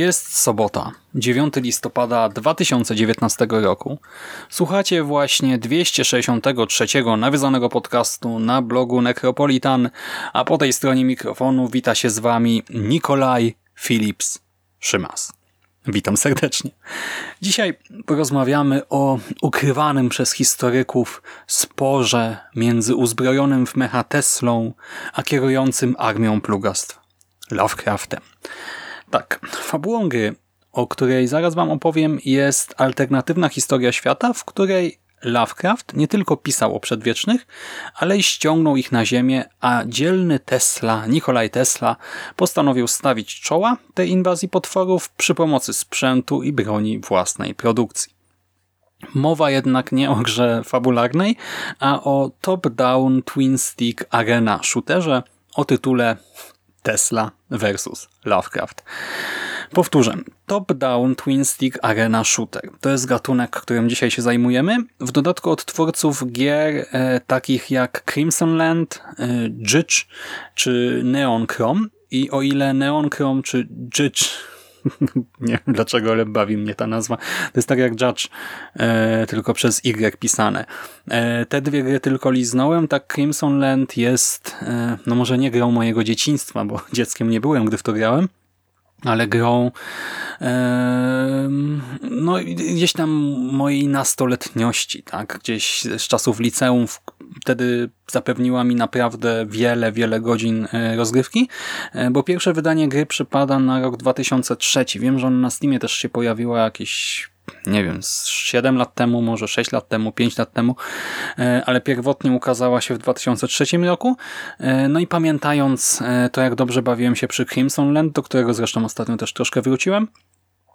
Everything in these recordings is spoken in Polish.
Jest sobota, 9 listopada 2019 roku. Słuchacie właśnie 263 nawiązanego podcastu na blogu Necropolitan, a po tej stronie mikrofonu wita się z wami Nikolaj Philips Szymas. Witam serdecznie. Dzisiaj porozmawiamy o ukrywanym przez historyków sporze między uzbrojonym w mecha Teslą, a kierującym armią plugastw Lovecraftem. Tak, fabułą gry, o której zaraz wam opowiem, jest alternatywna historia świata, w której Lovecraft nie tylko pisał o przedwiecznych, ale i ściągnął ich na ziemię, a dzielny Tesla, Nikolaj Tesla, postanowił stawić czoła tej inwazji potworów przy pomocy sprzętu i broni własnej produkcji. Mowa jednak nie o grze fabularnej, a o top-down twin stick arena shooterze o tytule Tesla versus Lovecraft. Powtórzę. Top-down Twin Stick Arena Shooter. To jest gatunek, którym dzisiaj się zajmujemy. W dodatku od twórców gier e, takich jak Crimson Land, e, czy Neon Chrome. I o ile Neon Chrome czy Judge nie wiem dlaczego, ale bawi mnie ta nazwa. To jest tak jak Judge, e, tylko przez Y pisane. E, te dwie gry tylko liznąłem, tak Crimson Land jest, e, no może nie grą mojego dzieciństwa, bo dzieckiem nie byłem, gdy w to grałem, ale grą no gdzieś tam mojej nastoletniości, tak, gdzieś z czasów liceum, wtedy zapewniła mi naprawdę wiele, wiele godzin e, rozgrywki, e, bo pierwsze wydanie gry przypada na rok 2003. Wiem, że ona na Steamie też się pojawiła jakieś nie wiem, 7 lat temu, może 6 lat temu, 5 lat temu, e, ale pierwotnie ukazała się w 2003 roku. No i pamiętając to, jak dobrze bawiłem się przy Crimson Land, do którego zresztą ostatnio też troszkę wróciłem,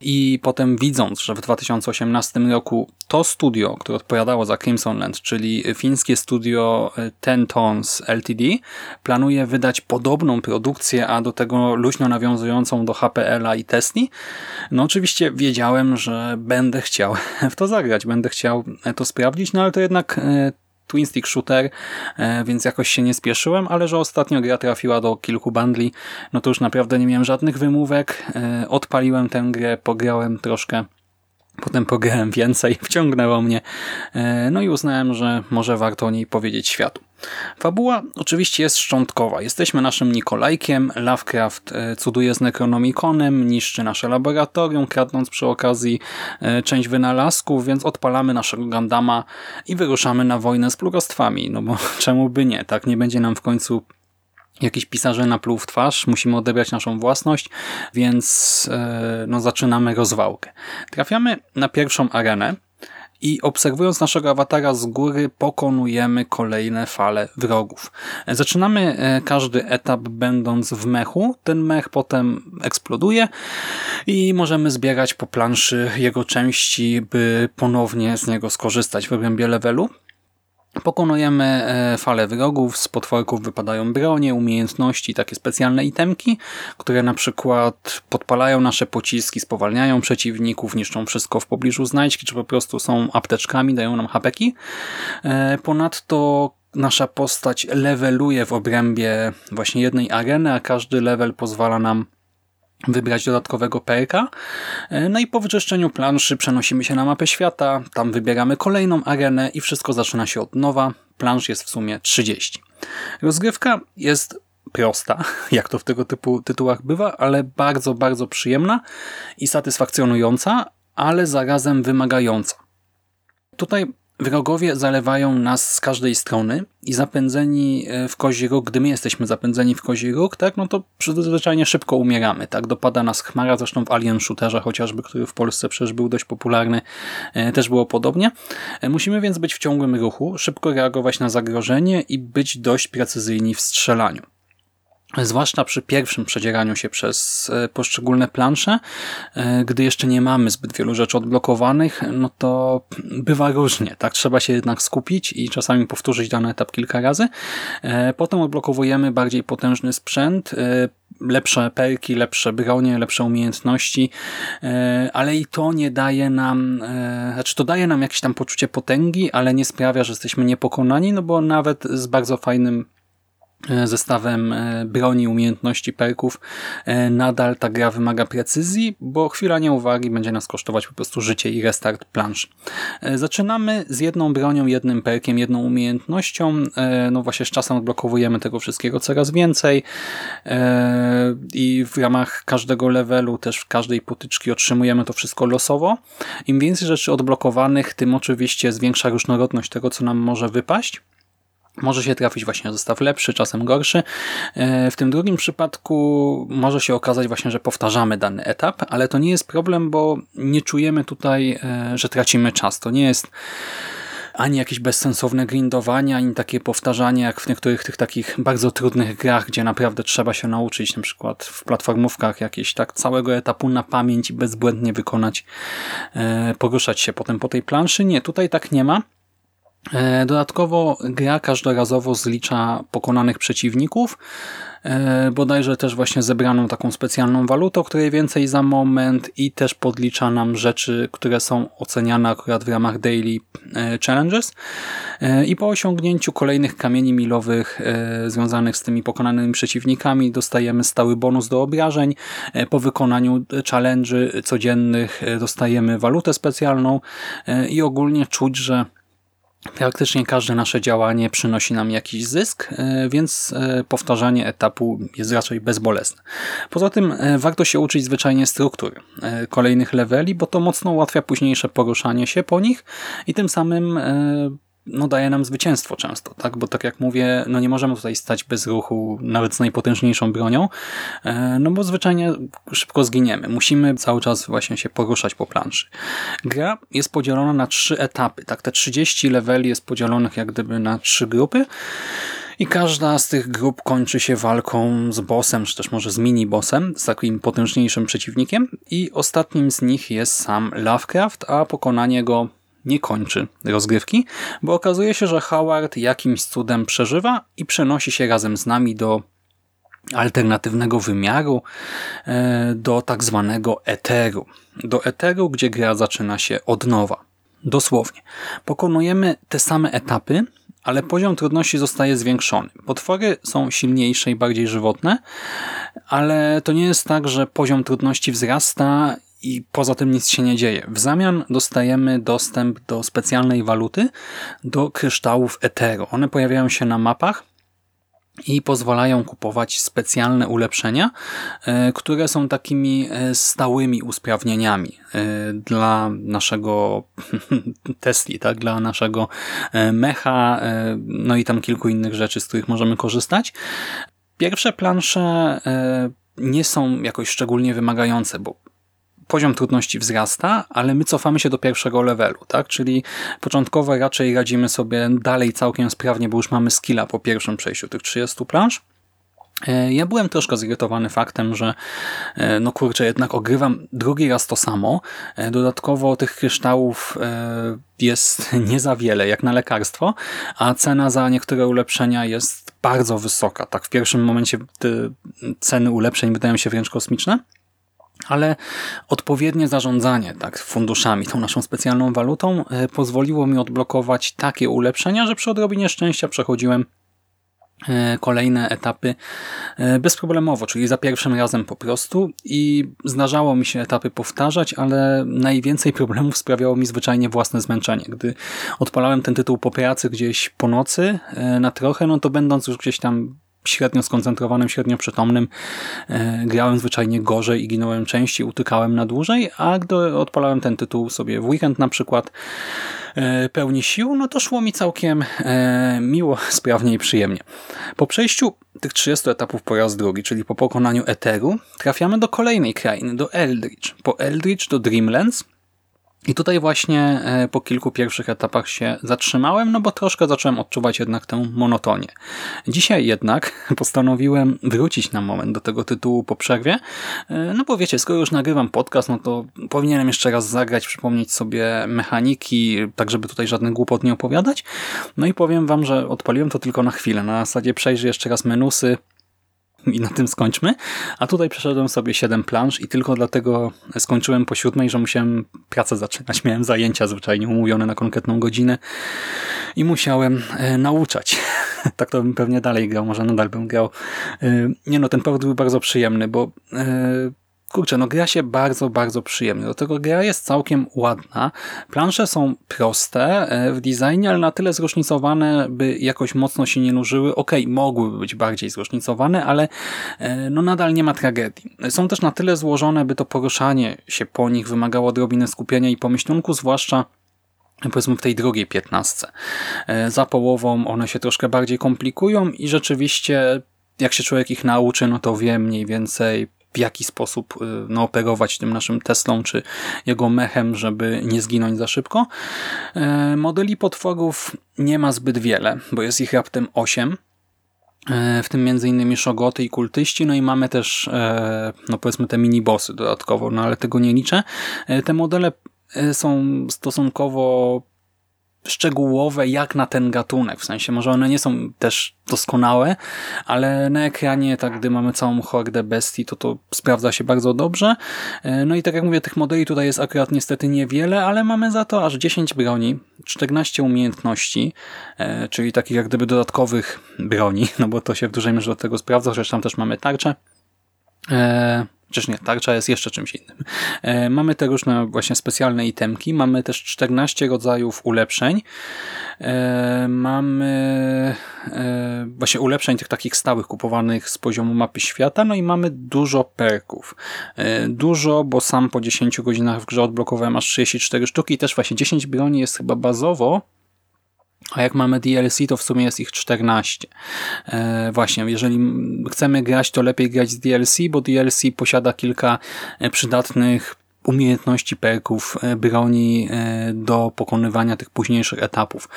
i potem widząc, że w 2018 roku to studio, które odpowiadało za Crimson Land, czyli fińskie studio e, Ten Tons Ltd, planuje wydać podobną produkcję, a do tego luźno nawiązującą do HPL-a i Tesli, no oczywiście wiedziałem, że będę chciał w to zagrać, będę chciał to sprawdzić, no ale to jednak e, twin stick shooter, e, więc jakoś się nie spieszyłem, ale że ostatnio gra trafiła do kilku bundli, no to już naprawdę nie miałem żadnych wymówek. E, odpaliłem tę grę, pograłem troszkę Potem pograłem więcej, wciągnęło mnie, e, no i uznałem, że może warto o niej powiedzieć światu. Fabuła oczywiście jest szczątkowa. Jesteśmy naszym Nikolajkiem, Lovecraft e, cuduje z Necronomiconem, niszczy nasze laboratorium, kradnąc przy okazji e, część wynalazków, więc odpalamy naszego Gandama i wyruszamy na wojnę z plugastwami, no bo czemu by nie, tak? Nie będzie nam w końcu jakiś pisarze napluł w twarz, musimy odebrać naszą własność, więc e, no, zaczynamy rozwałkę. Trafiamy na pierwszą arenę i obserwując naszego awatara z góry pokonujemy kolejne fale wrogów. Zaczynamy e, każdy etap będąc w mechu, ten mech potem eksploduje i możemy zbierać po planszy jego części, by ponownie z niego skorzystać w obrębie levelu. Pokonujemy e, falę wrogów, z potworków wypadają bronie, umiejętności, takie specjalne itemki, które na przykład podpalają nasze pociski, spowalniają przeciwników, niszczą wszystko w pobliżu znajdźki, czy po prostu są apteczkami, dają nam hapeki. E, ponadto nasza postać leveluje w obrębie właśnie jednej areny, a każdy level pozwala nam wybrać dodatkowego perka. No i po wyczyszczeniu planszy przenosimy się na mapę świata, tam wybieramy kolejną arenę i wszystko zaczyna się od nowa. Plansz jest w sumie 30. Rozgrywka jest prosta, jak to w tego typu tytułach bywa, ale bardzo, bardzo przyjemna i satysfakcjonująca, ale zarazem wymagająca. Tutaj Wrogowie zalewają nas z każdej strony i zapędzeni e, w kozi róg, gdy my jesteśmy zapędzeni w kozi róg, tak, no to zwyczajnie szybko umieramy, tak, dopada nas chmara, zresztą w Alien Shooterze chociażby, który w Polsce przecież był dość popularny, e, też było podobnie. E, musimy więc być w ciągłym ruchu, szybko reagować na zagrożenie i być dość precyzyjni w strzelaniu zwłaszcza przy pierwszym przedzieraniu się przez e, poszczególne plansze, e, gdy jeszcze nie mamy zbyt wielu rzeczy odblokowanych, no to bywa różnie, tak? Trzeba się jednak skupić i czasami powtórzyć dany etap kilka razy. E, potem odblokowujemy bardziej potężny sprzęt, lepsze perki, lepsze bronie, lepsze umiejętności, ale i to nie daje nam, znaczy to daje nam jakieś tam poczucie potęgi, ale nie sprawia, że jesteśmy niepokonani, no bo nawet z bardzo fajnym zestawem e, broni, umiejętności, perków, e, nadal ta gra wymaga precyzji, bo chwila nieuwagi będzie nas kosztować po prostu życie i restart plansz. Zaczynamy z jedną bronią, jednym perkiem, jedną umiejętnością. No właśnie z czasem odblokowujemy tego wszystkiego coraz więcej i w ramach każdego levelu, też w każdej potyczki otrzymujemy to wszystko losowo. Im więcej rzeczy odblokowanych, tym oczywiście zwiększa różnorodność tego, co nam może wypaść. Może się trafić właśnie zestaw lepszy, czasem gorszy. E, w tym drugim przypadku może się okazać właśnie, że powtarzamy dany etap, ale to nie jest problem, bo nie czujemy tutaj, e, że tracimy czas. To nie jest ani jakieś bezsensowne grindowanie, ani takie powtarzanie jak w niektórych tych takich bardzo trudnych grach, gdzie naprawdę trzeba się nauczyć, na przykład w platformówkach jakieś tak całego etapu na pamięć i bezbłędnie wykonać, e, poruszać się potem po tej planszy. Nie, tutaj tak nie ma. E, dodatkowo gra każdorazowo zlicza pokonanych przeciwników, e, bodajże też właśnie zebraną taką specjalną walutę, o której więcej za moment i też podlicza nam rzeczy, które są oceniane akurat w ramach Daily e, Challenges. I po osiągnięciu kolejnych kamieni milowych związanych z tymi pokonanymi przeciwnikami dostajemy stały bonus do obrażeń, po wykonaniu challenge'y codziennych dostajemy walutę specjalną. I ogólnie czuć, że Praktycznie każde nasze działanie przynosi nam jakiś zysk, e, więc e, powtarzanie etapu jest raczej bezbolesne. Poza tym e, warto się uczyć zwyczajnie struktur kolejnych leveli, bo to mocno ułatwia późniejsze poruszanie się po nich i tym samym no, daje nam zwycięstwo często, tak? Bo tak jak mówię, no nie możemy tutaj stać bez ruchu, nawet z najpotężniejszą bronią, e, no bo zwyczajnie szybko zginiemy. Musimy cały czas właśnie się poruszać po planszy. Gra jest podzielona na trzy etapy, tak? Te 30 leveli jest podzielonych jak gdyby na trzy grupy i każda z tych grup kończy się walką z bossem, czy też może z mini-bossem, z takim potężniejszym przeciwnikiem i ostatnim z nich jest sam Lovecraft, a pokonanie go nie kończy rozgrywki, bo okazuje się, że Howard jakimś cudem przeżywa i przenosi się razem z nami do alternatywnego wymiaru, e, do tak zwanego eteru. Do eteru, gdzie gra zaczyna się od nowa. Dosłownie. Pokonujemy te same etapy, ale poziom trudności zostaje zwiększony. Potwory są silniejsze i bardziej żywotne, ale to nie jest tak, że poziom trudności wzrasta i poza tym nic się nie dzieje. W zamian dostajemy dostęp do specjalnej waluty, do kryształów Eteru. One pojawiają się na mapach i pozwalają kupować specjalne ulepszenia, e, które są takimi e, stałymi usprawnieniami e, dla naszego Tesli, tak? dla naszego mecha, no i tam kilku innych rzeczy, z których możemy korzystać. Pierwsze plansze nie są jakoś szczególnie wymagające, bo poziom trudności wzrasta, ale my cofamy się do pierwszego levelu, tak? Czyli początkowo raczej radzimy sobie dalej całkiem sprawnie, bo już mamy skilla po pierwszym przejściu tych 30 planż. E, ja byłem troszkę zirytowany faktem, że e, no kurczę, jednak ogrywam drugi raz to samo. E, dodatkowo tych kryształów jest nie za wiele, jak na lekarstwo, a cena za niektóre ulepszenia jest bardzo wysoka. Tak w pierwszym momencie te ceny ulepszeń wydają się wręcz kosmiczne ale odpowiednie zarządzanie tak, funduszami, tą naszą specjalną walutą e, pozwoliło mi odblokować takie ulepszenia, że przy odrobinie szczęścia przechodziłem e, kolejne etapy e, bezproblemowo, czyli za pierwszym razem po prostu i zdarzało mi się etapy powtarzać, ale najwięcej problemów sprawiało mi zwyczajnie własne zmęczenie. Gdy odpalałem ten tytuł po pracy gdzieś po nocy na trochę, no to będąc już gdzieś tam średnio skoncentrowanym, średnio przytomnym e, grałem zwyczajnie gorzej i ginąłem częściej, utykałem na dłużej, a gdy odpalałem ten tytuł sobie w weekend na przykład e, pełni sił, no to szło mi całkiem e, miło, sprawnie i przyjemnie. Po przejściu tych 30 etapów po raz drugi, czyli po pokonaniu Eteru, trafiamy do kolejnej krainy, do Eldritch. Po Eldritch do Dreamlands, i tutaj właśnie e, po kilku pierwszych etapach się zatrzymałem, no bo troszkę zacząłem odczuwać jednak tę monotonię. Dzisiaj jednak postanowiłem wrócić na moment do tego tytułu po przerwie, e, no bo wiecie, skoro już nagrywam podcast, no to powinienem jeszcze raz zagrać, przypomnieć sobie mechaniki, tak żeby tutaj żadnych głupot nie opowiadać. No i powiem wam, że odpaliłem to tylko na chwilę. Na zasadzie przejrzę jeszcze raz menusy, i na tym skończmy. A tutaj przeszedłem sobie 7 planż i tylko dlatego skończyłem po siódmej, że musiałem pracę zaczynać. Miałem zajęcia zwyczajnie umówione na konkretną godzinę i musiałem e, nauczać. tak to bym pewnie dalej grał, może nadal bym grał. E, nie no, ten powód był bardzo przyjemny, bo e, kurczę, no gra się bardzo, bardzo przyjemnie. Do tego gra jest całkiem ładna. Plansze są proste e, w designie, ale na tyle zróżnicowane, by jakoś mocno się nie nużyły. Okej, okay, mogłyby być bardziej zróżnicowane, ale e, no nadal nie ma tragedii. Są też na tyle złożone, by to poruszanie się po nich wymagało odrobiny skupienia i pomyślunku, zwłaszcza powiedzmy w tej drugiej piętnastce. E, za połową one się troszkę bardziej komplikują i rzeczywiście jak się człowiek ich nauczy, no to wie mniej więcej w jaki sposób y, no, operować tym naszym Teslą czy jego mechem, żeby nie zginąć za szybko. E, modeli potworów nie ma zbyt wiele, bo jest ich raptem 8 e, w tym m.in. szogoty i kultyści, no i mamy też e, no powiedzmy te mini-bossy dodatkowo, no ale tego nie liczę. Te modele są stosunkowo szczegółowe jak na ten gatunek. W sensie może one nie są też doskonałe, ale na ekranie, tak gdy mamy całą hordę bestii, to to sprawdza się bardzo dobrze. E, no i tak jak mówię, tych modeli tutaj jest akurat niestety niewiele, ale mamy za to aż 10 broni, 14 umiejętności, e, czyli takich jak gdyby dodatkowych broni, no bo to się w dużej mierze do tego sprawdza, zresztą tam też mamy tarczę. Przecież nie, tarcza jest jeszcze czymś innym. E, mamy te różne właśnie specjalne itemki, mamy też 14 rodzajów ulepszeń. E, mamy e, właśnie ulepszeń tych takich stałych, kupowanych z poziomu mapy świata, no i mamy dużo perków. Dużo, bo sam po 10 godzinach w grze odblokowałem aż 34 sztuki i też właśnie 10 broni jest chyba bazowo, a jak mamy DLC, to w sumie jest ich 14. E, właśnie, jeżeli chcemy grać, to lepiej grać z DLC, bo DLC posiada kilka e, przydatnych umiejętności perków, e, broni e, do pokonywania tych późniejszych etapów.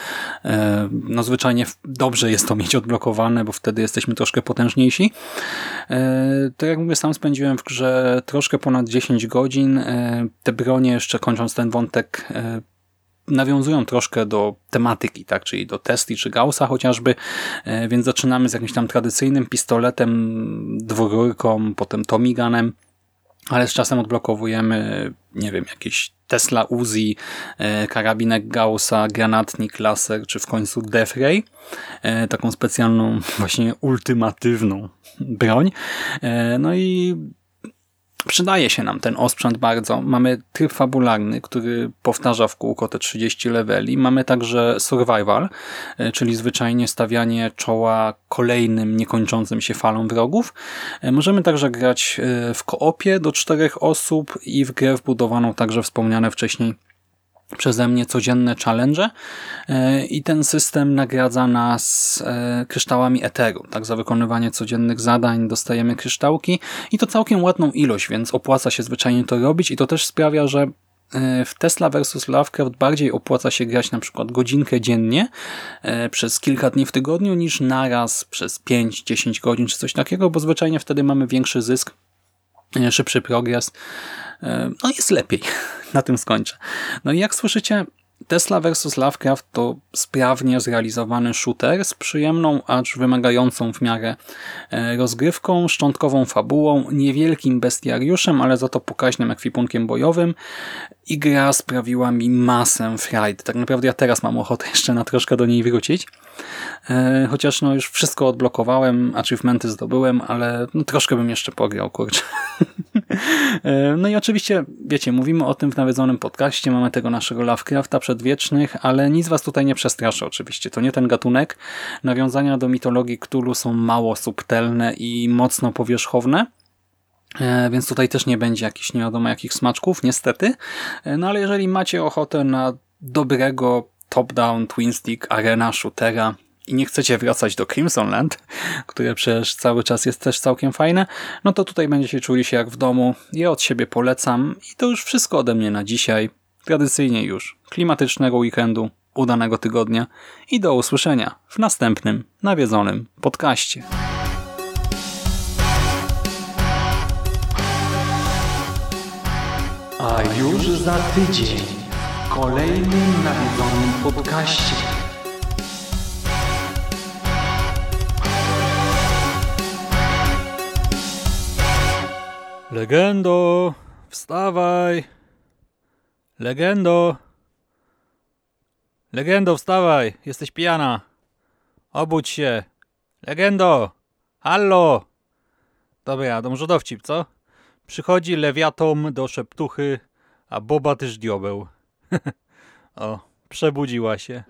No zwyczajnie dobrze jest to mieć odblokowane, bo wtedy jesteśmy troszkę potężniejsi. To jak mówię, sam spędziłem w grze troszkę ponad 10 godzin. Te bronie jeszcze kończąc ten wątek nawiązują troszkę do tematyki, tak, czyli do Tesli czy Gaussa chociażby, e, więc zaczynamy z jakimś tam tradycyjnym pistoletem, dwururką, potem Tomiganem, ale z czasem odblokowujemy, nie wiem, jakieś Tesla Uzi, e, karabinek Gaussa, granatnik, laser, czy w końcu Death Ray, e, taką specjalną, właśnie ultimatywną broń. No i Przydaje się nam ten osprzęt bardzo. Mamy tryb fabularny, który powtarza w kółko te 30 leveli. Mamy także survival, e, czyli zwyczajnie stawianie czoła kolejnym, niekończącym się falom wrogów. E, możemy także grać e, w koopie do czterech osób i w grę wbudowaną także wspomniane wcześniej przeze mnie codzienne challenge e, i ten system nagradza nas e, kryształami eteru. Tak, za wykonywanie codziennych zadań dostajemy kryształki i to całkiem ładną ilość, więc opłaca się zwyczajnie to robić i to też sprawia, że e, w Tesla vs. Lovecraft bardziej opłaca się grać na przykład godzinkę dziennie przez kilka dni w tygodniu niż naraz przez 5-10 godzin czy coś takiego, bo zwyczajnie wtedy mamy większy zysk, szybszy progres E, no jest lepiej. Na tym skończę. No i jak słyszycie, Tesla vs. Lovecraft to sprawnie zrealizowany shooter z przyjemną, acz wymagającą w miarę e, rozgrywką, szczątkową fabułą, niewielkim bestiariuszem, ale za to pokaźnym ekwipunkiem bojowym i gra sprawiła mi masę frajdy. Tak naprawdę ja teraz mam ochotę jeszcze na troszkę do niej wrócić. E, chociaż no już wszystko odblokowałem, achievementy zdobyłem, ale no, troszkę bym jeszcze pograł, kurczę. E, no i oczywiście, wiecie, mówimy o tym w nawiedzonym podcaście, mamy tego naszego Lovecrafta przedwiecznych, ale nic was tutaj nie przestraszy oczywiście. To nie ten gatunek. Nawiązania do mitologii Cthulhu są mało subtelne i mocno powierzchowne. E, więc tutaj też nie będzie jakichś nie wiadomo jakich smaczków, niestety. No ale jeżeli macie ochotę na dobrego top-down twin stick arena shootera i nie chcecie wracać do Crimson Land, które przecież cały czas jest też całkiem fajne, no to tutaj będziecie czuli się jak w domu. Ja od siebie polecam i to już wszystko ode mnie na dzisiaj. Tradycyjnie już. Klimatycznego weekendu, udanego tygodnia i do usłyszenia w następnym nawiedzonym podcaście. A już za tydzień kolejnym nawiedzonym podcaście. Legendo, wstawaj. Legendo. Legendo, wstawaj. Jesteś pijana. Obudź się. Legendo. Hallo. Dobra, to może dowcip, co? Przychodzi lewiatom do szeptuchy, a Boba też diobeł. o, przebudziła się.